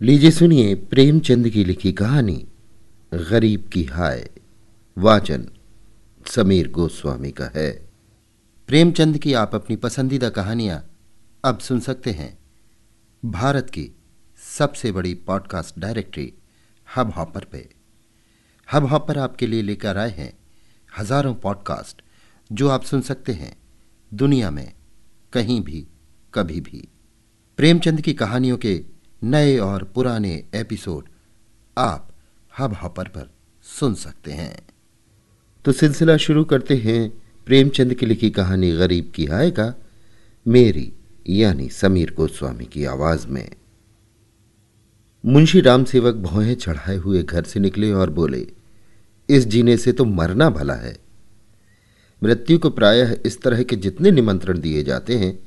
लीजिए सुनिए प्रेमचंद की लिखी कहानी, गरीब की हाय। वाचन समीर गोस्वामी का है। प्रेमचंद की आप अपनी पसंदीदा कहानियाँ अब सुन सकते हैं। भारत की सबसे बड़ी पॉडकास्ट डायरेक्टरी हब हॉपर पे। हब हॉपर आपके लिए लेकर आए हैं हज़ारों पॉडकास्ट जो आप सुन सकते हैं दुनिया में कहीं भी, कभी भी। प्रेमचंद की कहानियों के नए और पुराने एपिसोड आप हब हॉपर पर सुन सकते हैं। तो सिलसिला शुरू करते हैं प्रेमचंद की लिखी कहानी गरीब की आय का, मेरी यानी समीर गोस्वामी की आवाज़ में। मुंशी राम सेवक भौहें चढ़ाए हुए घर से निकले और बोले, इस जीने से तो मरना भला है। मृत्यु को प्रायः इस तरह के जितने निमंत्रण दिए जाते हैं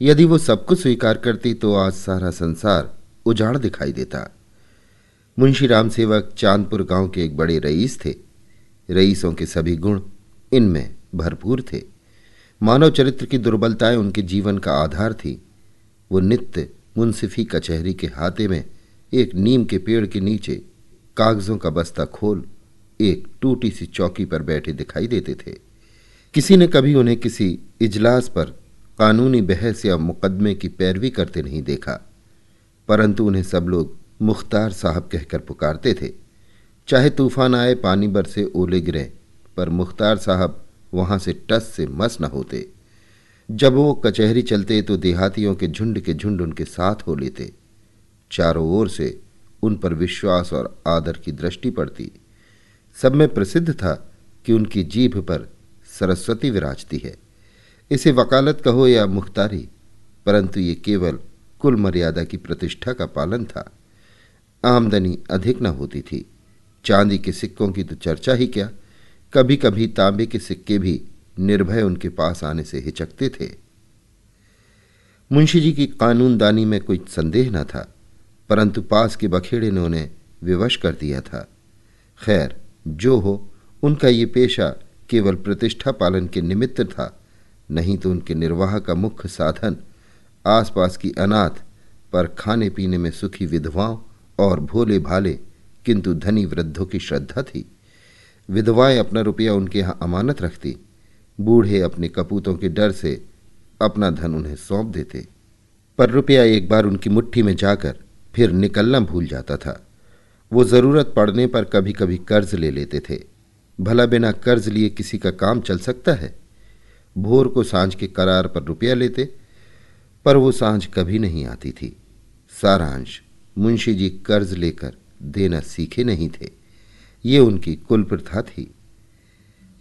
यदि वो सबको स्वीकार करती तो आज सारा संसार उजाड़ दिखाई देता। मुंशी राम सेवक चांदपुर गाँव के एक बड़े रईस थे। रईसों के सभी गुण इनमें भरपूर थे। मानव चरित्र की दुर्बलताएँ उनके जीवन का आधार थी। वो नित्य मुंसिफी कचहरी के हाथे में एक नीम के पेड़ के नीचे कागजों का बस्ता खोल एक टूटी सी चौकी पर बैठे दिखाई देते थे। किसी ने कभी उन्हें किसी इजलास पर कानूनी बहस या मुकदमे की पैरवी करते नहीं देखा। परंतु उन्हें सब लोग मुख्तार साहब कहकर पुकारते थे। चाहे तूफ़ान आए, पानी बरसे ओले गिरे, पर मुख्तार साहब वहाँ से टस से मस न होते। जब वो कचहरी चलते तो देहातियों के झुंड के झुंड उनके साथ हो लेते। चारों ओर से उन पर विश्वास और आदर की दृष्टि पड़ती। सब में प्रसिद्ध था कि उनकी जीभ पर सरस्वती विराजती है। इसे वकालत कहो या मुख्तारी, परंतु ये केवल कुल मर्यादा की प्रतिष्ठा का पालन था। आमदनी अधिक न होती थी। चांदी के सिक्कों की तो चर्चा ही क्या? कभी कभी तांबे के सिक्के भी निर्भय उनके पास आने से हिचकते थे। मुंशी जी की कानूनदानी में कोई संदेह न था, परंतु पास के बखेड़े ने उन्हें विवश कर दिया था। खैर, जो हो, उनका ये पेशा केवल प्रतिष्ठा पालन के निमित्त था। नहीं तो उनके निर्वाह का मुख्य साधन आसपास की अनाथ, पर खाने पीने में सुखी विधवाओं और भोले भाले किंतु धनी वृद्धों की श्रद्धा थी। विधवाएँ अपना रुपया उनके यहाँ अमानत रखती, बूढ़े अपने कपूतों के डर से अपना धन उन्हें सौंप देते। पर रुपया एक बार उनकी मुट्ठी में जाकर फिर निकलना भूल जाता था। वो ज़रूरत पड़ने पर कभी कभी कर्ज ले लेते थे। भला बिना कर्ज लिए किसी का काम चल सकता है? भोर को साँझ के करार पर रुपया लेते, पर वो साँझ कभी नहीं आती थी। सारांश, मुंशी जी कर्ज लेकर देना सीखे नहीं थे। ये उनकी कुल प्रथा थी।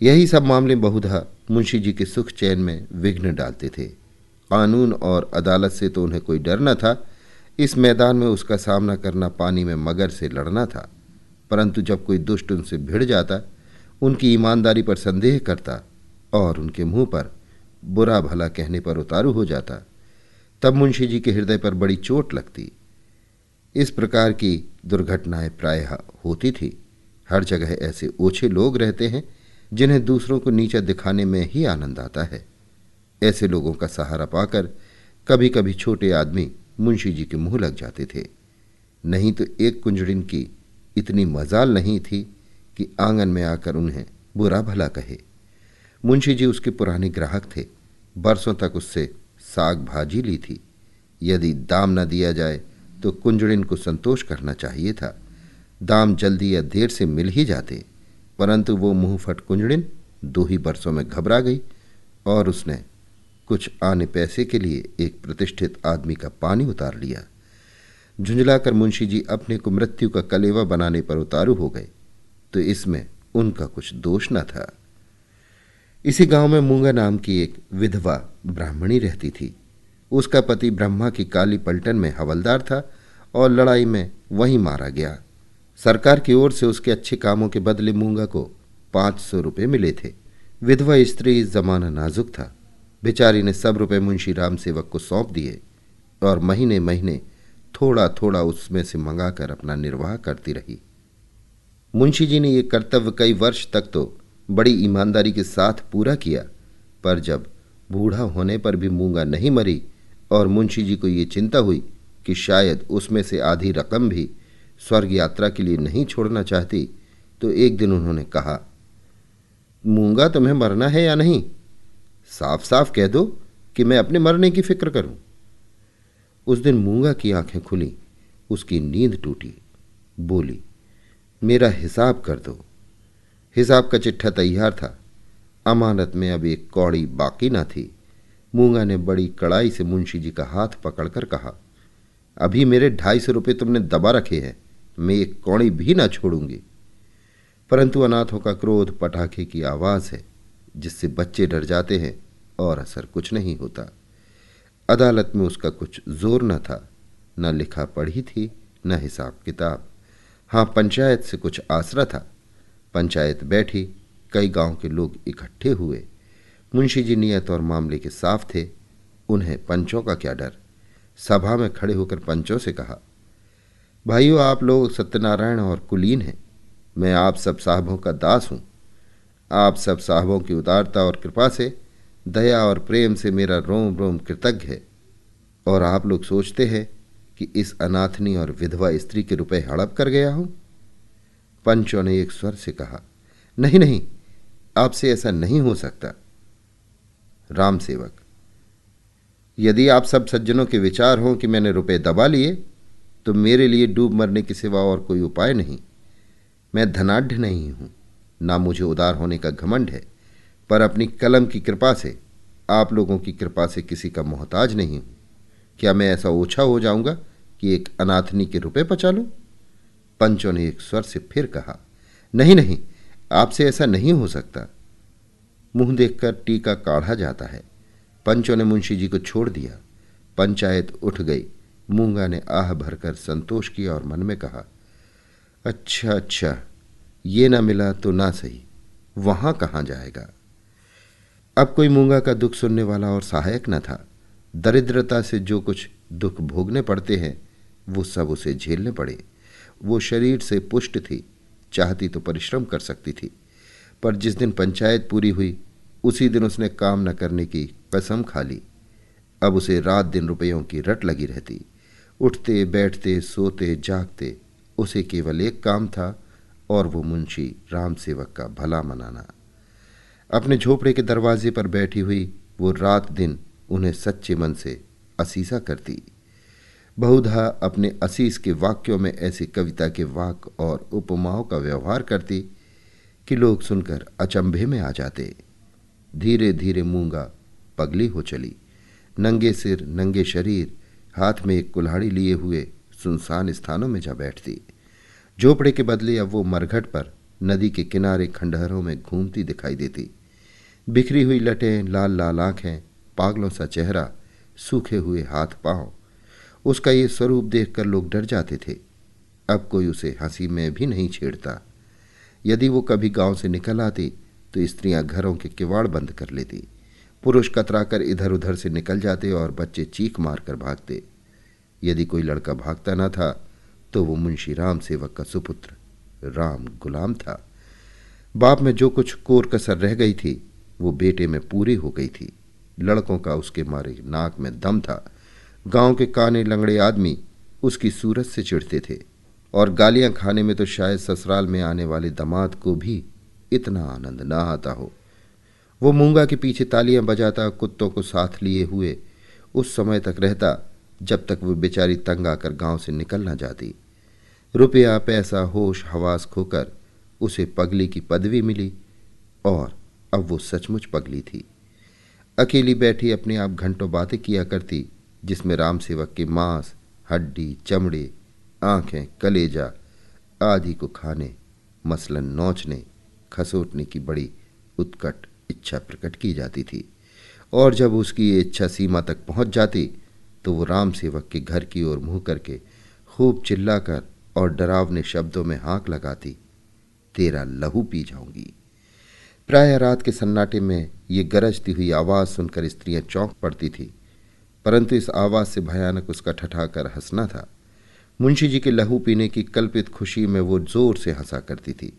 यही सब मामले बहुधा मुंशी जी के सुख चैन में विघ्न डालते थे। कानून और अदालत से तो उन्हें कोई डर न था। इस मैदान में उसका सामना करना पानी में मगर से लड़ना था। परंतु जब कोई दुष्ट उनसे भिड़ जाता, उनकी ईमानदारी पर संदेह करता और उनके मुँह पर बुरा भला कहने पर उतारू हो जाता। तब मुंशी जी के हृदय पर बड़ी चोट लगती। इस प्रकार की दुर्घटनाएँ प्रायः होती थी। हर जगह ऐसे ओछे लोग रहते हैं, जिन्हें दूसरों को नीचा दिखाने में ही आनंद आता है। ऐसे लोगों का सहारा पाकर कभी कभी छोटे आदमी मुंशी जी के मुँह लग जाते थे। नहीं तो एक कुंजड़िन की इतनी मजाल नहीं थी कि आँगन में आकर उन्हें बुरा भला कहे। मुंशी जी उसके पुराने ग्राहक थे। बरसों तक उससे साग भाजी ली थी। यदि दाम न दिया जाए तो कुंजड़िन को संतोष करना चाहिए था। दाम जल्दी या देर से मिल ही जाते, परंतु वो मुँह फट कुंजड़िन दो ही बरसों में घबरा गई और उसने कुछ आने पैसे के लिए एक प्रतिष्ठित आदमी का पानी उतार लिया। झुंझलाकर मुंशी जी अपने को मृत्यु का कलेवा बनाने पर उतारू हो गए तो इसमें उनका कुछ दोष न था। इसी गाँव में मूँगा नाम की एक विधवा ब्राह्मणी रहती थी। उसका पति ब्रह्मा की काली पलटन में हवलदार था और लड़ाई में वहीं मारा गया। सरकार की ओर से उसके अच्छे कामों के बदले मूँगा को पाँच सौ रुपये मिले थे। विधवा स्त्री जमाना नाजुक था। बेचारी ने सब रुपये मुंशी राम सेवक को सौंप दिए और महीने महीने थोड़ा थोड़ा उसमें से मंगाकर अपना निर्वाह करती रही। मुंशी जी ने यह कर्तव्य कई वर्ष तक तो बड़ी ईमानदारी के साथ पूरा किया। पर जब बूढ़ा होने पर भी मूँगा नहीं मरी और मुंशी जी को ये चिंता हुई कि शायद उसमें से आधी रकम भी स्वर्ग यात्रा के लिए नहीं छोड़ना चाहती तो एक दिन उन्होंने कहा, मूँगा तुम्हें मरना है या नहीं? साफ़ साफ़ कह दो कि मैं अपने मरने की फ़िक्र करूँ। उस दिन मूँगा की आँखें खुली, उसकी नींद टूटी। बोली, मेरा हिसाब कर दो। हिसाब का चिट्ठा तैयार था। अमानत में अब एक कौड़ी बाकी ना थी। मूँगा ने बड़ी कड़ाई से मुंशी जी का हाथ पकड़कर कहा, अभी मेरे ढाई सौ रुपये तुमने दबा रखे हैं, मैं एक कौड़ी भी ना छोड़ूँगी। परंतु अनाथों का क्रोध पटाखे की आवाज़ है, जिससे बच्चे डर जाते हैं और असर कुछ नहीं होता। अदालत में उसका कुछ ज़ोर न था, न लिखा पढ़ी थी, न हिसाब किताब। हाँ पंचायत से कुछ आसरा था। पंचायत बैठी, कई गाँव के लोग इकट्ठे हुए। मुंशी जी नियत और मामले के साफ़ थे, उन्हें पंचों का क्या डर? सभा में खड़े होकर पंचों से कहा, भाइयों, आप लोग सत्यनारायण और कुलीन हैं। मैं आप सब साहबों का दास हूँ। आप सब साहबों की उदारता और कृपा से, दया और प्रेम से मेरा रोम रोम कृतज्ञ है। और आप लोग सोचते हैं कि इस अनाथनी और विधवा स्त्री के रुपए हड़प कर गया हूँ। पंचों ने एक स्वर से कहा, नहीं नहीं, आपसे ऐसा नहीं हो सकता। राम सेवक, यदि आप सब सज्जनों के विचार हों कि मैंने रुपए दबा लिए तो मेरे लिए डूब मरने के सिवा और कोई उपाय नहीं। मैं धनाढ़ नहीं हूँ, ना मुझे उदार होने का घमंड है, पर अपनी कलम की कृपा से, आप लोगों की कृपा से किसी का मोहताज नहीं हूँ। क्या मैं ऐसा ओछा हो जाऊँगा कि एक अनाथनी के रुपए पचा पंचों ने एक स्वर से फिर कहा, नहीं नहीं, आपसे ऐसा नहीं हो सकता। मुँह देखकर टीका काढ़ा जाता है। पंचों ने मुंशी जी को छोड़ दिया। पंचायत उठ गई। मूँगा ने आह भरकर संतोष किया और मन में कहा अच्छा अच्छा ये ना मिला तो ना सही। वहाँ कहाँ जाएगा? अब कोई मूँगा का दुख सुनने वाला और सहायक न था। दरिद्रता से जो कुछ दुख भोगने पड़ते हैं, वो सब उसे झेलने पड़े। वो शरीर से पुष्ट थी, चाहती तो परिश्रम कर सकती थी, पर जिस दिन पंचायत पूरी हुई, उसी दिन उसने काम न करने की कसम खा ली। अब उसे रात दिन रुपयों की रट लगी रहती, उठते, बैठते, सोते, जागते, उसे केवल एक काम था, और वो मुंशी राम सेवक का भला मनाना। अपने झोपड़े के दरवाजे पर बैठी हुई वो रात दिन उन्हें सच्चे मन से असीसा करती। बहुधा अपने असीस के वाक्यों में ऐसी कविता के वाक और उपमाओं का व्यवहार करती कि लोग सुनकर अचंभे में आ जाते। धीरे धीरे मूँगा पगली हो चली। नंगे सिर, नंगे शरीर, हाथ में एक कुल्हाड़ी लिए हुए सुनसान स्थानों में जा बैठती। झोपड़े के बदले अब वो मरघट पर नदी के किनारे खंडहरों में घूमती दिखाई देती। बिखरी हुई लटें लाल लाल आँखें, पागलों सा चेहरा, सूखे हुए हाथ पाँव उसका ये स्वरूप देखकर लोग डर जाते थे। अब कोई उसे हँसी में भी नहीं छेड़ता। यदि वो कभी गाँव से निकल आती तो स्त्रियाँ घरों के किवाड़ बंद कर लेती। पुरुष कतराकर इधर उधर से निकल जाते और बच्चे चीख मार कर भागते। यदि कोई लड़का भागता ना था तो वो मुंशी राम सेवक का सुपुत्र, राम गुलाम था। बाप में जो कुछ कोर कसर रह गई थी, वो बेटे में पूरी हो गई थी। लड़कों का उसके मारे नाक में दम था। गाँव के काने लंगड़े आदमी उसकी सूरत से चिढ़ते थे और गालियाँ खाने में तो शायद ससुराल में आने वाले दमाद को भी इतना आनंद ना आता हो। वो मूँगा के पीछे तालियाँ बजाता, कुत्तों को साथ लिए हुए, उस समय तक रहता, जब तक वो बेचारी तंग आकर गाँव से निकल ना जाती। रुपया पैसा, होश, हवास खोकर उसे पगली की पदवी मिली और अब वो सचमुच पगली थी। अकेली बैठी अपने आप घंटों बातें किया करती जिसमें राम सेवक के मांस, हड्डी, चमड़े, आँखें, कलेजा आदि को खाने, मसलन नोचने, खसोटने की बड़ी उत्कट इच्छा प्रकट की जाती थी। और जब उसकी ये इच्छा सीमा तक पहुँच जाती तो वो राम सेवक के घर की ओर मुँह करके खूब चिल्लाकर और डरावने शब्दों में हाँक लगाती, तेरा लहू पी जाऊँगी। प्राय रात के सन्नाटे में ये गरजती हुई आवाज़ सुनकर स्त्रियाँ चौंक पड़ती थी। परंतु इस आवाज़ से भयानक उसका ठठाकर हंसना था। मुंशी जी के लहू पीने की कल्पित खुशी में वो ज़ोर से हंसा करती थी।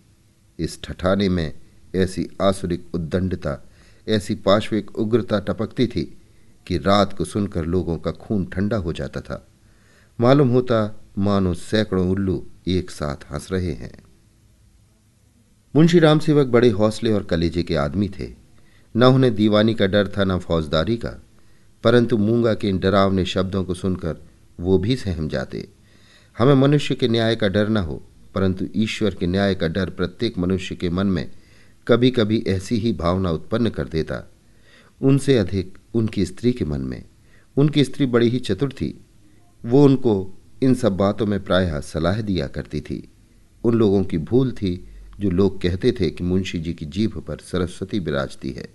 इस ठठाने में ऐसी आसुरिक उद्दंडता, ऐसी पार्श्विक उग्रता टपकती थी कि रात को सुनकर लोगों का खून ठंडा हो जाता था। मालूम होता, मानो सैकड़ों उल्लू एक साथ हंस रहे हैं। मुंशी राम सेवक बड़े हौसले और कलेजे के आदमी थे। न उन्हें दीवानी का डर था, न फौजदारी का। परंतु मूँगा के इन डरावने शब्दों को सुनकर वो भी सहम जाते। हमें मनुष्य के न्याय का डर न हो, परंतु ईश्वर के न्याय का डर प्रत्येक मनुष्य के मन में कभी कभी ऐसी ही भावना उत्पन्न कर देता। उनसे अधिक उनकी स्त्री के मन में। उनकी स्त्री बड़ी ही चतुर थी। वो उनको इन सब बातों में प्रायः सलाह दिया करती थी। उन लोगों की भूल थी जो लोग कहते थे कि मुंशी जी की जीभ पर सरस्वती विराजती है।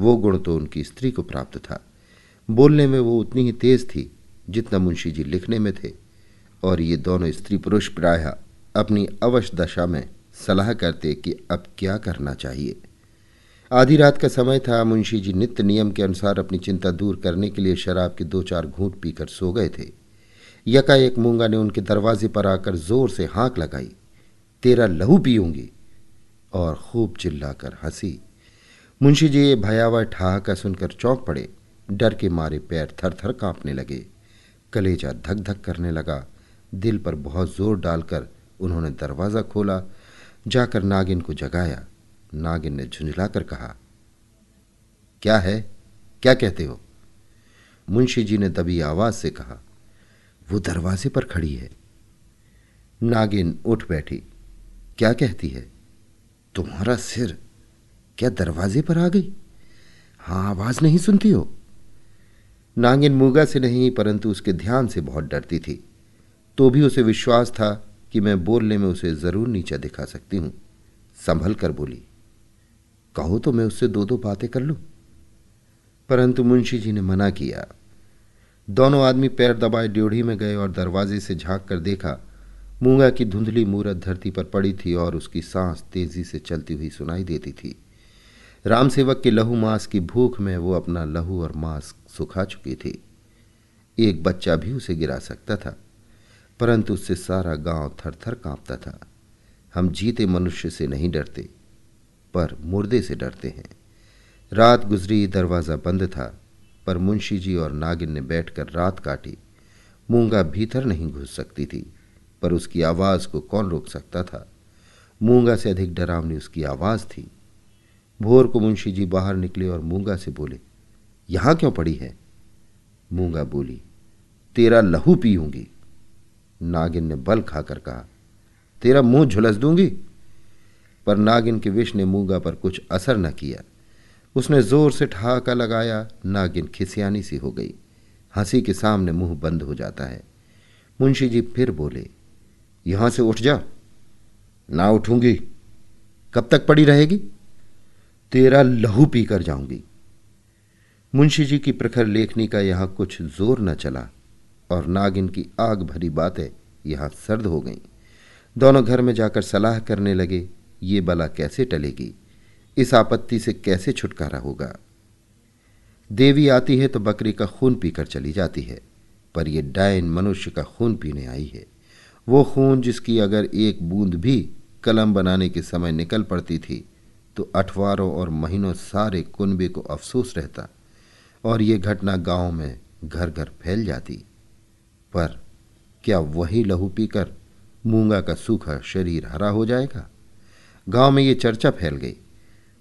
वो गुण तो उनकी स्त्री को प्राप्त था। बोलने में वो उतनी ही तेज थी जितना मुंशी जी लिखने में थे। और ये दोनों स्त्री पुरुष प्रायः अपनी अवश्य दशा में सलाह करते कि अब क्या करना चाहिए। आधी रात का समय था, मुंशी जी नित्य नियम के अनुसार अपनी चिंता दूर करने के लिए शराब के दो चार घूंट पीकर सो गए थे। यकाएक मूँगा ने उनके दरवाजे पर आकर ज़ोर से हाँक लगाई, तेरा लहू पीऊँगी। और खूब चिल्लाकर हँसी। मुंशी जी ये भयावह ठहाका सुनकर चौंक पड़े। डर के मारे पैर थर थर कांपने लगे। कलेजा धक धक करने लगा। दिल पर बहुत ज़ोर डालकर उन्होंने दरवाज़ा खोला, जाकर नागिन को जगाया। नागिन ने झुंझलाकर कहा, क्या है? क्या कहते हो? मुंशी जी ने दबी आवाज़ से कहा, वो दरवाजे पर खड़ी है। नागिन उठ बैठी, क्या कहती है? तुम्हारा सिर क्या दरवाजे पर आ गई? हाँ, आवाज़ नहीं सुनती हो? नागिन मूगा से नहीं, परंतु उसके ध्यान से बहुत डरती थी। तो भी उसे विश्वास था कि मैं बोलने में उसे ज़रूर नीचा दिखा सकती हूँ। संभल कर बोली, कहो तो मैं उससे दो दो बातें कर लूँ? परंतु मुंशी जी ने मना किया। दोनों आदमी पैर दबाए ड्योढ़ी में गए और दरवाजे से झाँक कर देखा, मूँगा की धुंधली मूरत धरती पर पड़ी थी और उसकी सांस तेज़ी से चलती हुई सुनाई देती थी। राम सेवक के लहू मांस की भूख में वो अपना लहू और मांस सुखा चुकी थी। एक बच्चा भी उसे गिरा सकता था, परंतु उससे सारा गाँव थर थर कांपता था। हम जीते मनुष्य से नहीं डरते, पर मुर्दे से डरते हैं। रात गुजरी, दरवाज़ा बंद था, पर मुंशी जी और नागिन ने बैठकर रात काटी। मूँगा भीतर नहीं घुस सकती थी, पर उसकी आवाज़ को कौन रोक सकता था? मूँगा से अधिक डरावनी उसकी आवाज़ थी। भोर को मुंशी जी बाहर निकले और मूँगा से बोले, यहाँ क्यों पड़ी है? मूँगा बोली, तेरा लहू पीऊँगी। नागिन ने बल खाकर कहा, तेरा मुँह झुलस दूँगी? पर नागिन के विष ने मूँगा पर कुछ असर न किया। उसने ज़ोर से ठहाका लगाया, नागिन खिसियानी सी हो गई। हँसी के सामने मुँह बंद हो जाता है। मुंशी जी फिर बोले, यहाँ से उठ जा। ना उठूँगी। कब तक पड़ी रहेगी? तेरा लहू पीकर जाऊँगी। मुंशी जी की प्रखर लेखनी का यहाँ कुछ ज़ोर न चला और नागिन की आग भरी बातें यहाँ सर्द हो गईं। दोनों घर में जाकर सलाह करने लगे, ये बला कैसे टलेगी? इस आपत्ति से कैसे छुटकारा होगा? देवी आती है तो बकरी का खून पीकर चली जाती है, पर यह डायन मनुष्य का खून पीने आई है। वो खून जिसकी अगर एक बूंद भी कलम बनाने के समय निकल पड़ती थी तो अठवारों और महीनों सारे कुनबे को अफसोस रहता और ये घटना गाँव में घर घर फैल जाती। पर क्या वही लहू पीकर मूँगा का सूखा शरीर हरा हो जाएगा? गाँव में ये चर्चा फैल गई।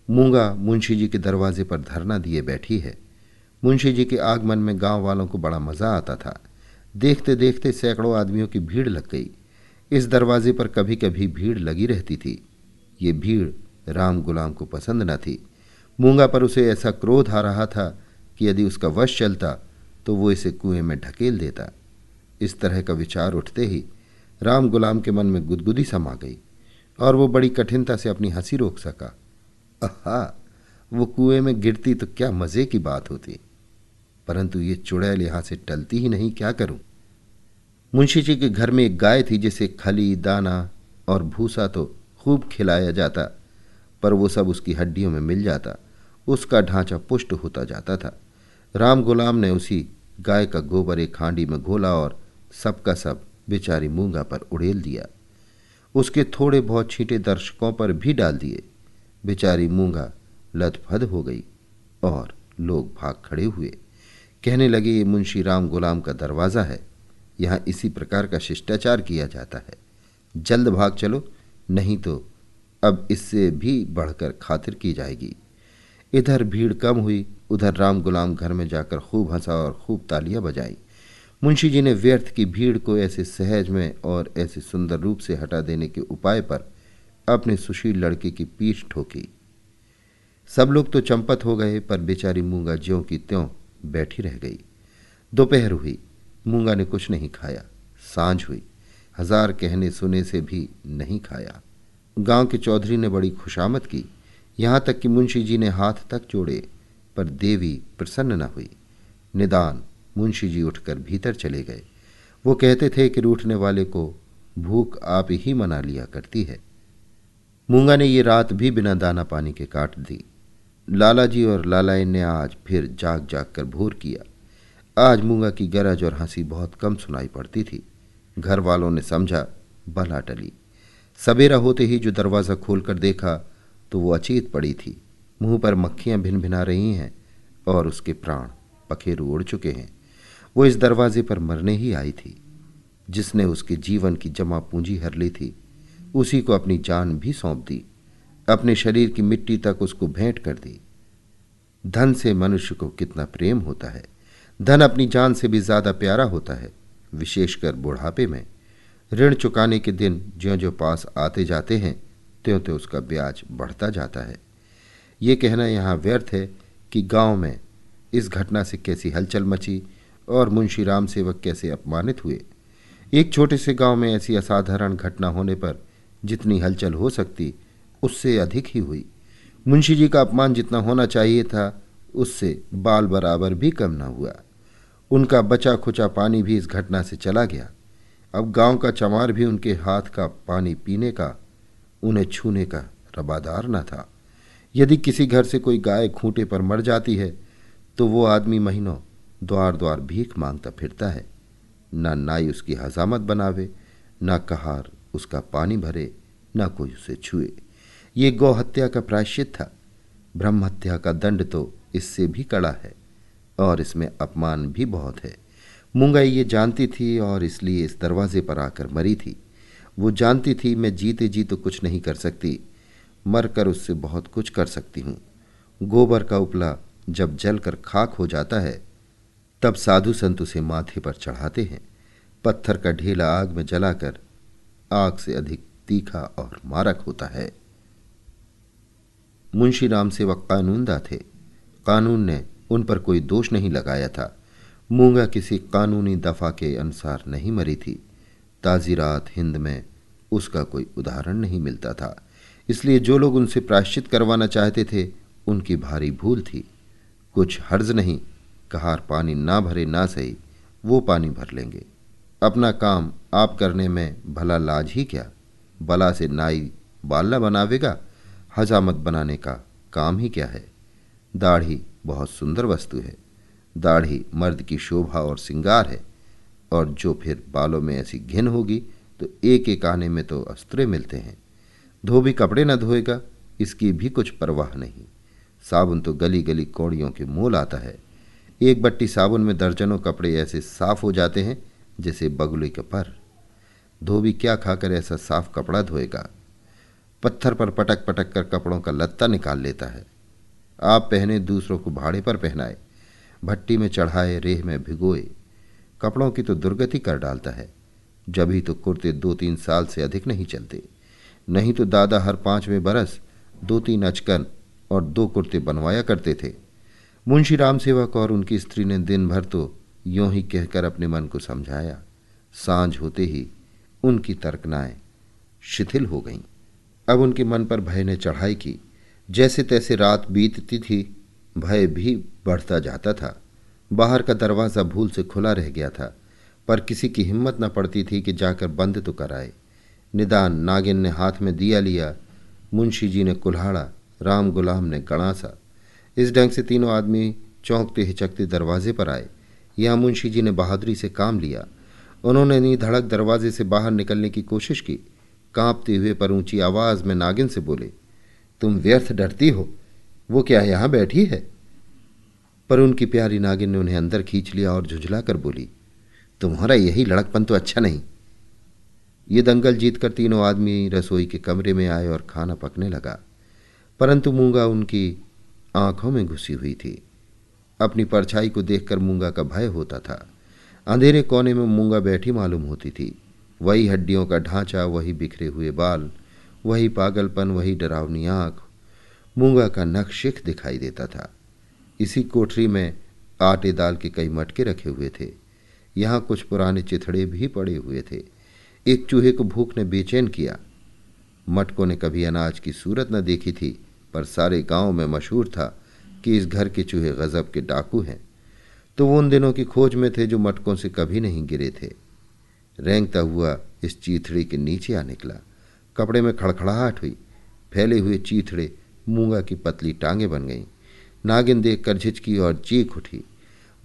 मूँगा मुंशी जी के दरवाजे पर धरना दिए बैठी है। मुंशी जी के आगमन में गाँव वालों को बड़ा मज़ा आता था। देखते देखते सैकड़ों आदमियों की भीड़ लग गई। इस दरवाजे पर कभी कभी भीड़ लगी रहती थी। ये भीड़ राम गुलाम को पसंद न थी। मूँगा पर उसे ऐसा क्रोध आ रहा था कि यदि उसका वश चलता तो वो इसे कुएँ में ढकेल देता। इस तरह का विचार उठते ही राम गुलाम के मन में गुदगुदी समा गई, और वो बड़ी कठिनता से अपनी हँसी रोक सका। अहा, वो कुएँ में गिरती तो क्या मज़े की बात होती। परंतु ये चुड़ैल यहाँ से टलती ही नहीं, क्या करूँ? मुंशी जी के घर में एक गाय थी जिसे खली, दाना और भूसा तो खूब खिलाया जाता। पर वो सब उसकी हड्डियों में मिल जाता, उसका ढांचा पुष्ट होता जाता था। राम गुलाम ने उसी गाय का गोबर एक खांडी में घोला और सबका सब बेचारी मूँगा पर उड़ेल दिया। उसके थोड़े बहुत छींटे दर्शकों पर भी डाल दिए। बेचारी मूँगा लथपथ हो गई और लोग भाग खड़े हुए। कहने लगे, ये मुंशी राम गुलाम का दरवाज़ा है। यहाँ इसी प्रकार का शिष्टाचार किया जाता है। जल्द भाग चलो, नहीं तो अब इससे भी बढ़कर खातिर की जाएगी। इधर भीड़ कम हुई, उधर राम गुलाम घर में जाकर खूब हंसा और खूब तालियाँ बजाई। मुंशी जी ने व्यर्थ की भीड़ को ऐसे सहज में और ऐसे सुंदर रूप से हटा देने के उपाय पर अपने सुशील लड़के की पीठ ठोकी। सब लोग तो चंपत हो गए, पर बेचारी मूँगा ज्यों की त्यों बैठी रह गई। दोपहर हुई, मूँगा ने कुछ नहीं खाया, साँझ हुई। हज़ार कहने सुने से भी नहीं खाया। गाँव के चौधरी ने बड़ी खुशामद की। यहाँ तक कि मुंशी जी ने हाथ तक जोड़े, पर देवी प्रसन्न न हुई। निदान, मुंशी जी उठकर भीतर चले गए। वो कहते थे कि रूठने वाले को भूख आप ही मना लिया करती है। मूँगा ने ये रात भी बिना दाना पानी के काट दी। लाला जी और लालाइन ने आज फिर जाग जाग कर भोर किया। आज मूँगा की गरज और हँसी बहुत कम सुनाई पड़ती थी। घर वालों ने समझा, बला टली। सवेरा होते ही जो दरवाज़ा खोलकर देखा तो वो अचेत पड़ी थी। मुँह पर मक्खियाँ भिन भिना रही हैं और उसके प्राण पखेरु उड़ चुके हैं। वो इस दरवाजे पर मरने ही आई थी। जिसने उसके जीवन की जमा पूंजी हर ली थी, उसी को अपनी जान भी सौंप दी। अपने शरीर की मिट्टी तक उसको भेंट कर दी। धन से मनुष्य को कितना प्रेम होता है। धन अपनी जान से भी ज़्यादा प्यारा होता है, विशेषकर बुढ़ापे में। ऋण चुकाने के दिन ज्यो ज्यो पास आते जाते हैं त्यों त्यों उसका ब्याज बढ़ता जाता है। ये कहना यहाँ व्यर्थ है कि गाँव में इस घटना से कैसी हलचल मची और मुंशी राम सेवक कैसे अपमानित हुए। एक छोटे से गाँव में ऐसी असाधारण घटना होने पर जितनी हलचल हो सकती, उससे अधिक ही हुई। मुंशी जी का अपमान जितना होना चाहिए था, उससे बाल बराबर भी कम न हुआ। उनका बचा खुचा पानी भी इस घटना से चला गया। अब गाँव का चमार भी उनके हाथ का पानी पीने का, उन्हें छूने का रबादार न था। यदि किसी घर से कोई गाय खूंटे पर मर जाती है तो वो आदमी महीनों द्वार द्वार भीख माँगता फिरता है। ना नाई उसकी हजामत बनावे, ना कहार उसका पानी भरे, ना कोई उसे छुए। ये गौहत्या का प्रायश्चित था। ब्रह्म हत्या का दंड तो इससे भी कड़ा है और इसमें अपमान भी बहुत है। मुंगाई ये जानती थी और इसलिए इस दरवाजे पर आकर मरी थी। वो जानती थी, मैं जीते जी तो कुछ नहीं कर सकती। मर कर उससे बहुत कुछ कर सकती हूँ। गोबर का उपला जब जल कर खाक हो जाता है, तब साधु संत उसे माथे पर चढ़ाते हैं। पत्थर का ढेला आग में जलाकर आग से अधिक तीखा और मारक होता है। मुंशी राम सेवक कानूनदा थे। कानून ने उन पर कोई दोष नहीं लगाया था। मूँगा किसी कानूनी दफ़ा के अनुसार नहीं मरी थी। ताजी रात हिंद में उसका कोई उदाहरण नहीं मिलता था। इसलिए जो लोग उनसे प्रायश्चित करवाना चाहते थे, उनकी भारी भूल थी। कुछ हर्ज नहीं, कहार पानी ना भरे ना सही, वो पानी भर लेंगे। अपना काम आप करने में भला लाज ही क्या? बला से नाई बाल्ला बनावेगा? हजामत बनाने का काम ही क्या है? दाढ़ी बहुत सुंदर वस्तु है। दाढ़ी मर्द की शोभा और सिंगार है, और जो फिर बालों में ऐसी घिन होगी तो एक एक आने में तो अस्त्रे मिलते हैं। धोबी कपड़े न धोएगा, इसकी भी कुछ परवाह नहीं। साबुन तो गली गली कौड़ियों के मोल आता है। एक बट्टी साबुन में दर्जनों कपड़े ऐसे साफ़ हो जाते हैं, जैसे बगुले के पर। धोबी क्या खाकर ऐसा साफ़ कपड़ा धोएगा? पत्थर पर पटक पटक कर कपड़ों का लत्ता निकाल लेता है। आप पहने दूसरों को भाड़े पर पहनाए। भट्टी में चढ़ाए, रेह में भिगोए। कपड़ों की तो दुर्गति कर डालता है। जभी तो कुर्ते दो तीन साल से अधिक नहीं चलते। नहीं तो दादा हर पाँचवें बरस दो तीन अचकन और दो कुर्ते बनवाया करते थे। मुंशी राम सेवक और उनकी स्त्री ने दिन भर तो यों ही कहकर अपने मन को समझाया। साँझ होते ही उनकी तर्कनाएँ शिथिल हो गईं। अब उनके मन पर भय ने चढ़ाई की। जैसे तैसे रात बीतती थी भय भी बढ़ता जाता था। बाहर का दरवाज़ा भूल से खुला रह गया था, पर किसी की हिम्मत न पड़ती थी कि जाकर बंद तो कराए। निदान नागिन ने हाथ में दिया लिया, मुंशी जी ने कुल्हाड़ा, राम गुलाम ने गणासा। इस ढंग से तीनों आदमी चौंकते हिचकते दरवाजे पर आए। यहाँ मुंशी जी ने बहादुरी से काम लिया। उन्होंने नी धड़क दरवाजे से बाहर निकलने की कोशिश की। कांपते हुए पर ऊँची आवाज़ में नागिन से बोले, तुम व्यर्थ डरती हो। वो क्या यहाँ बैठी है? पर उनकी प्यारी नागिन ने उन्हें अंदर खींच लिया और झुंझला कर बोली, तुम्हारा यही लड़कपन तो अच्छा नहीं। ये दंगल जीतकर तीनों आदमी रसोई के कमरे में आए और खाना पकने लगा। परंतु मूँगा उनकी आँखों में घुसी हुई थी। अपनी परछाई को देखकर मूँगा का भय होता था। अंधेरे कोने में मूँगा बैठी मालूम होती थी। वही हड्डियों का ढांचा, वही बिखरे हुए बाल, वही पागलपन, वही डरावनी आँख मूँगा का नक्शिख दिखाई देता था। इसी कोठरी में आटे दाल के कई मटके रखे हुए थे। यहाँ कुछ पुराने चिथड़े भी पड़े हुए थे। एक चूहे को भूख ने बेचैन किया। मटकों ने कभी अनाज की सूरत न देखी थी, पर सारे गाँव में मशहूर था कि इस घर के चूहे गजब के डाकू हैं। तो वो उन दिनों की खोज में थे जो मटकों से कभी नहीं गिरे थे। रेंगता हुआ इस चीथड़े के नीचे आ निकला। कपड़े में खड़खड़ाहट हुई। फैले हुए चीथड़े मूँगा की पतली टांगे बन गईं। नागिन देख कर झिझकी और चीख उठी।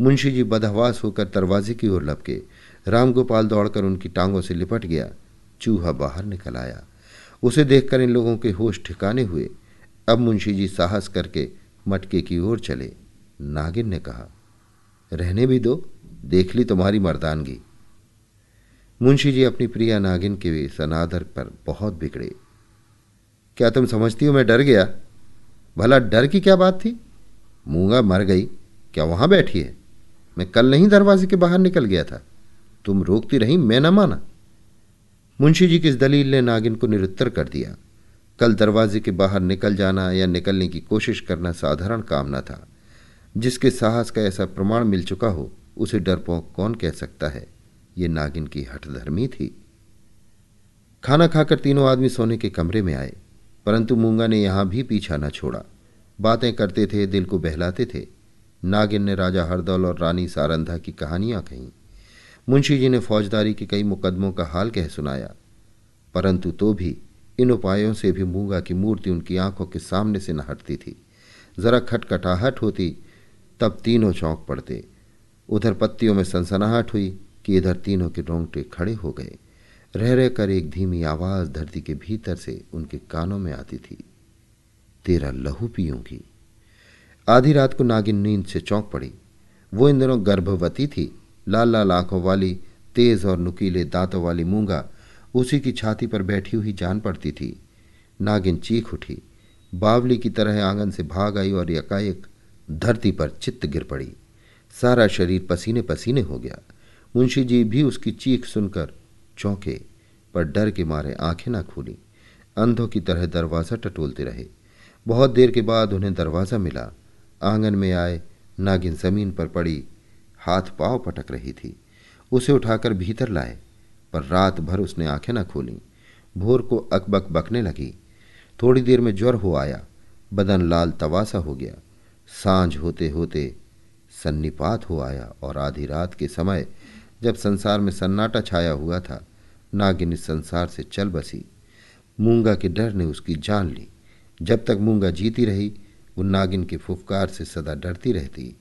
मुंशी जी बदहवास होकर दरवाजे की ओर लपके। रामगोपाल दौड़कर उनकी टांगों से लिपट गया। चूहा बाहर निकल आया। उसे देखकर इन लोगों के होश ठिकाने हुए। अब मुंशी जी साहस करके मटके की ओर चले। नागिन ने कहा, रहने भी दो, देख ली तुम्हारी मर्दानगी। मुंशी जी अपनी प्रिया नागिन के सनादर पर बहुत बिगड़े। क्या तुम समझती हो मैं डर गया? भला डर की क्या बात थी? मूँगा मर गई, क्या वहाँ बैठी है? मैं कल नहीं दरवाजे के बाहर निकल गया था। तुम रोकती रही, मैं न माना। मुंशी जी की इस दलील ने नागिन को निरुत्तर कर दिया। कल दरवाजे के बाहर निकल जाना या निकलने की कोशिश करना साधारण काम न था। जिसके साहस का ऐसा प्रमाण मिल चुका हो, उसे डरपोक कौन कह सकता है? ये नागिन की हठधर्मी थी। खाना खाकर तीनों आदमी सोने के कमरे में आए। परंतु मूँगा ने यहाँ भी पीछा न छोड़ा। बातें करते थे, दिल को बहलाते थे। नागिन ने राजा हरदौल और रानी सारंधा की कहानियाँ कहीं। मुंशी जी ने फौजदारी के कई मुकदमों का हाल कह सुनाया। परंतु तो भी इन उपायों से भी मूँगा की मूर्ति उनकी आँखों के सामने से न हटती थी। जरा खटखटाहट होती, तब तीनों चौंक पड़ते। उधर पत्तियों में सनसनाहट हुई कि इधर तीनों के रोंगटे खड़े हो गए। रह रह कर एक धीमी आवाज़ धरती के भीतर से उनके कानों में आती थी। तेरा लहू पीऊँगी आधी रात को नागिन नींद से चौंक पड़ी। वो इन दिनों गर्भवती थी। लाल लाल आँखों वाली, तेज और नुकीले दांतों वाली मूँगा उसी की छाती पर बैठी हुई जान पड़ती थी। नागिन चीख उठी। बावली की तरह आँगन से भाग आई और यकाएक धरती पर चित्त गिर पड़ी। सारा शरीर पसीने पसीने हो गया। मुंशी जी भी उसकी चीख सुनकर चौंके पर डर के मारे आँखें ना खोली। अंधों की तरह दरवाज़ा टटोलते रहे। बहुत देर के बाद उन्हें दरवाज़ा मिला। आँगन में आए, नागिन ज़मीन पर पड़ी, हाथ पाँव पटक रही थी। उसे उठाकर भीतर लाए, पर रात भर उसने आँखें न खोली। भोर को अकबक बकने लगी। थोड़ी देर में ज्वर हो आया। बदन लाल तवासा हो गया। साँझ होते होते सन्निपात हो आया और आधी रात के समय जब संसार में सन्नाटा छाया हुआ था, नागिन इस संसार से चल बसी। मूँगा के डर ने उसकी जान ली। जब तक मूँगा जीती रही वो नागिन के फुफकार से सदा डरती रहती।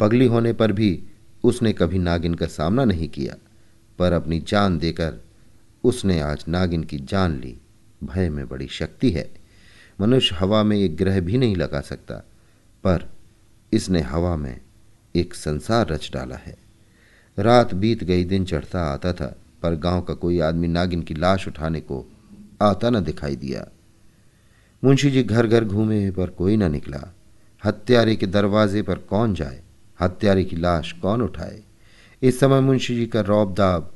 पगली होने पर भी उसने कभी नागिन का सामना नहीं किया, पर अपनी जान देकर उसने आज नागिन की जान ली। भय में बड़ी शक्ति है। मनुष्य हवा में एक ग्रह भी नहीं लगा सकता, पर इसने हवा में एक संसार रच डाला है। रात बीत गई, दिन चढ़ता आता था, पर गाँव का कोई आदमी नागिन की लाश उठाने को आता न दिखाई दिया। मुंशी जी घर घर घूमे, पर कोई न निकला। हत्यारे के दरवाजे पर कौन जाए? हत्यारे की लाश कौन उठाए? इस समय मुंशी जी का रौबदाब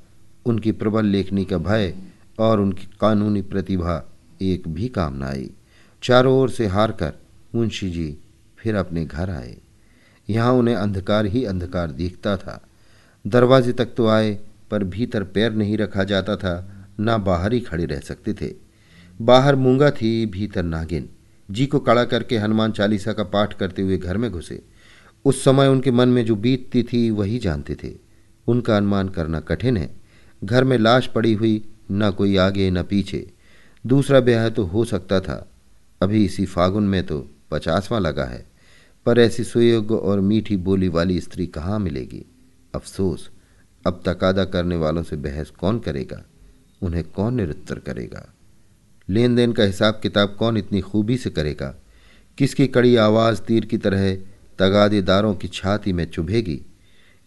उनकी प्रबल लेखनी का भय, और उनकी कानूनी प्रतिभा एक भी काम न आई। चारों ओर से हार कर मुंशी जी फिर अपने घर आए। यहाँ उन्हें अंधकार ही अंधकार दिखता था। दरवाजे तक तो आए, पर भीतर पैर नहीं रखा जाता था, ना बाहर ही खड़े रह सकते थे। बाहर मूँगा थी, भीतर नागिन। जी को कड़ा करके हनुमान चालीसा का पाठ करते हुए घर में घुसे। उस समय उनके मन में जो बीतती थी, वही जानते थे। उनका अनुमान करना कठिन है। घर में लाश पड़ी हुई, न कोई आगे, न पीछे। दूसरा ब्याह तो हो सकता था। अभी इसी फागुन में तो पचासवां लगा है। पर ऐसी सुयोग्य और मीठी बोली वाली स्त्री कहाँ मिलेगी? अफसोस, अब तकादा करने वालों से बहस कौन करेगा? उन्हें कौन निरुत्तर करेगा? लेन देन का हिसाब किताब कौन इतनी खूबी से करेगा? किसकी कड़ी आवाज़ तीर की तरह तगादेदारों की छाती में चुभेगी?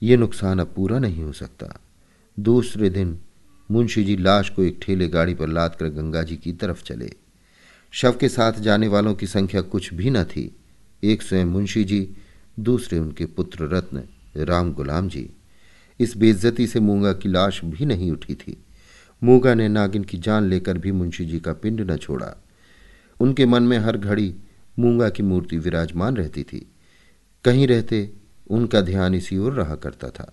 ये नुकसान अब पूरा नहीं हो सकता। दूसरे दिन मुंशी जी लाश को एक ठेले गाड़ी पर लाद कर गंगा जी की तरफ़ चले। शव के साथ जाने वालों की संख्या कुछ भी न थी। एक स्वयं मुंशी जी, दूसरे उनके पुत्र रत्न। राम गुलाम जी, इस बेइज्जती से मूँगा की लाश भी नहीं उठी थी। मूँगा ने नागिन की जान लेकर भी मुंशी जी का पिंड न छोड़ा। उनके मन में हर घड़ी मूँगा की मूर्ति विराजमान रहती थी। कहीं रहते उनका ध्यान इसी ओर रहा करता था।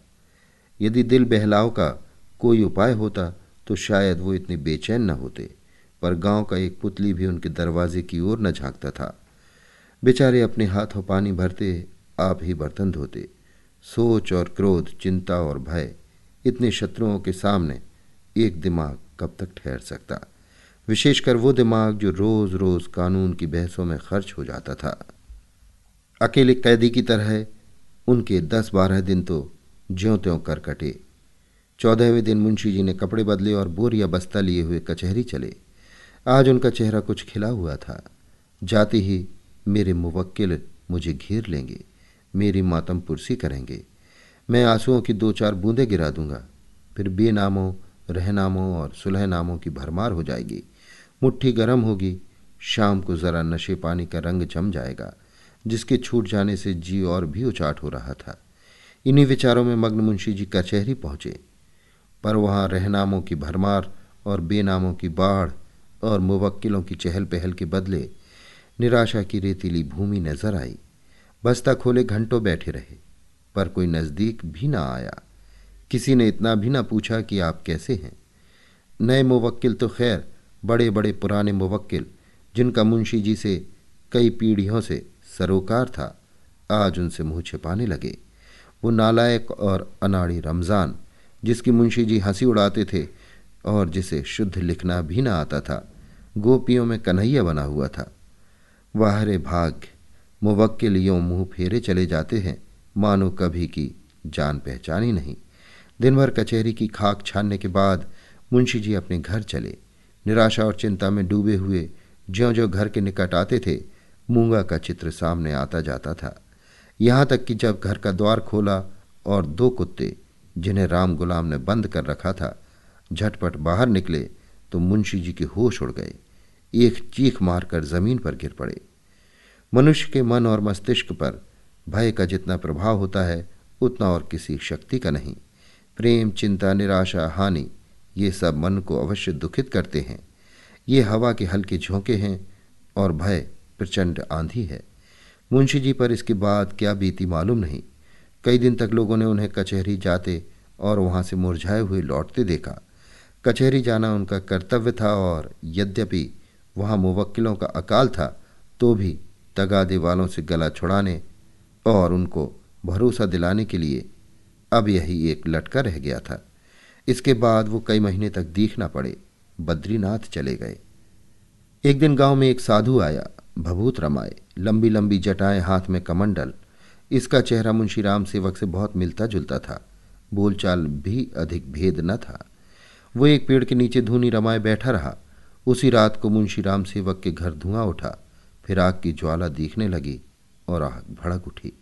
यदि दिल बहलाव का कोई उपाय होता तो शायद वो इतने बेचैन न होते, पर गाँव का एक पुतली भी उनके दरवाजे की ओर न झांकता था। बेचारे अपने हाथों पानी भरते आप ही बर्तन धोते। सोच और क्रोध, चिंता और भय इतने शत्रुओं के सामने एक दिमाग कब तक ठहर सकता? विशेषकर वो दिमाग जो रोज रोज कानून की बहसों में खर्च हो जाता था। अकेले कैदी की तरह उनके दस बारह दिन तो ज्यों त्यों कर कटे चौदहवें दिन मुंशी जी ने कपड़े बदले और बोरिया बस्ता लिए हुए कचहरी चले। आज उनका चेहरा कुछ खिला हुआ था। जाते ही मेरे मुवक्किल मुझे घेर लेंगे। मेरी मातम पुरसी करेंगे। मैं आंसुओं की दो चार बूंदें गिरा दूँगा। फिर बेनामों, रहनामों और सुलह नामों की भरमार हो जाएगी। मुट्ठी गर्म होगी। शाम को ज़रा नशे पानी का रंग जम जाएगा, जिसके छूट जाने से जी और भी उचाट हो रहा था। इन्हीं विचारों में मग्न मुंशी जी कचहरी पहुँचे। पर वहाँ रहनामों की भरमार और बेनामों की बाढ़ और मुवक्किलों की चहल पहल के बदले निराशा की रेतीली भूमि नज़र आई। बस्ता खोले घंटों बैठे रहे, पर कोई नज़दीक भी ना आया। किसी ने इतना भी ना पूछा कि आप कैसे हैं। नए मुवक्किल तो खैर बड़े बड़े पुराने मुवक्किल, जिनका मुंशी जी से, कई पीढ़ियों से सरोकार था, आज उनसे मुँह छिपाने लगे। वो नालायक और अनाड़ी रमज़ान, जिसकी मुंशी जी हँसी उड़ाते थे, और जिसे शुद्ध लिखना भी ना आता था, गोपियों में कन्हैया बना हुआ था। वाहरे भाग्य मुवक्किल यों मुँह फेरे चले जाते हैं। मानो कभी की जान पहचान ही नहीं। दिन भर कचहरी की खाक छानने के बाद मुंशी जी अपने घर चले। निराशा और चिंता में डूबे हुए ज्यो ज्यो घर के निकट आते थे, मूँगा का चित्र सामने आता जाता था। यहाँ तक कि जब घर का द्वार खोला और दो कुत्ते, जिन्हें राम गुलाम ने बंद कर रखा था, झटपट बाहर निकले तो मुंशी जी के होश उड़ गए। एक चीख मारकर ज़मीन पर गिर पड़े। मनुष्य के मन और मस्तिष्क पर भय का जितना प्रभाव होता है, उतना और किसी शक्ति का नहीं। प्रेम, चिंता, निराशा, हानि, ये सब मन को अवश्य दुखित करते हैं। ये हवा के हल्के झोंके हैं और भय प्रचंड आंधी है। मुंशी जी पर इसके बाद क्या बीती मालूम नहीं। कई दिन तक लोगों ने उन्हें कचहरी जाते और वहाँ से मुरझाए हुए लौटते देखा। कचहरी जाना उनका कर्तव्य था और यद्यपि वहाँ मुवक्किलों का अकाल था तो भी तगादे वालों से गला छुड़ाने और उनको भरोसा दिलाने के लिए अब यही एक लटका रह गया था। इसके बाद वो कई महीने तक दीख ना पड़े, बद्रीनाथ चले गए। एक दिन गाँव में एक साधु आया, भभूत रमाए, लंबी लंबी जटाएँ हाथ में कमंडल। इसका चेहरा मुंशी राम सेवक से बहुत मिलता जुलता था, बोलचाल भी अधिक भेद न था। वो एक पेड़ के नीचे धूनी रमाए बैठा रहा, उसी रात को मुंशी राम सेवक के घर धुआँ उठा। फिर आग की ज्वाला दिखने लगी और आग भड़क उठी।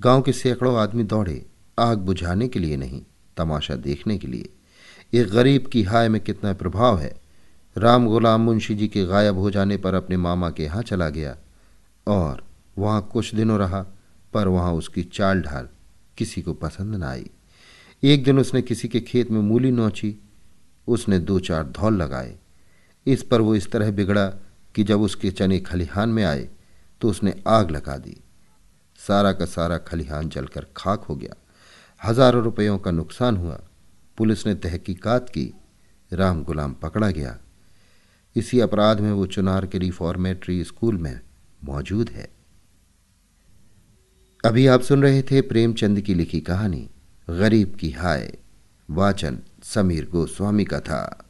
गाँव के सैकड़ों आदमी दौड़े, आग बुझाने के लिए नहीं, तमाशा देखने के लिए। एक गरीब की हाय में कितना प्रभाव है। राम गुलाम मुंशी जी के गायब हो जाने पर अपने मामा के यहाँ चला गया और वहाँ कुछ दिनों रहा, पर वहाँ उसकी चाल ढाल किसी को पसंद न आई। एक दिन उसने किसी के खेत में मूली नोची, उसने दो चार धौल लगाए। इस पर वो इस तरह बिगड़ा कि जब उसके चने खलिहान में आए तो उसने आग लगा दी। सारा का सारा खलिहान जलकर खाक हो गया। हज़ारों रुपयों का नुकसान हुआ। पुलिस ने तहकीकात की। राम गुलाम पकड़ा गया। इसी अपराध में वो चुनार के रिफॉर्मेटरी स्कूल में मौजूद है। अभी आप सुन रहे थे प्रेमचंद की लिखी कहानी, गरीब की हाय, वाचन समीर गोस्वामी का था।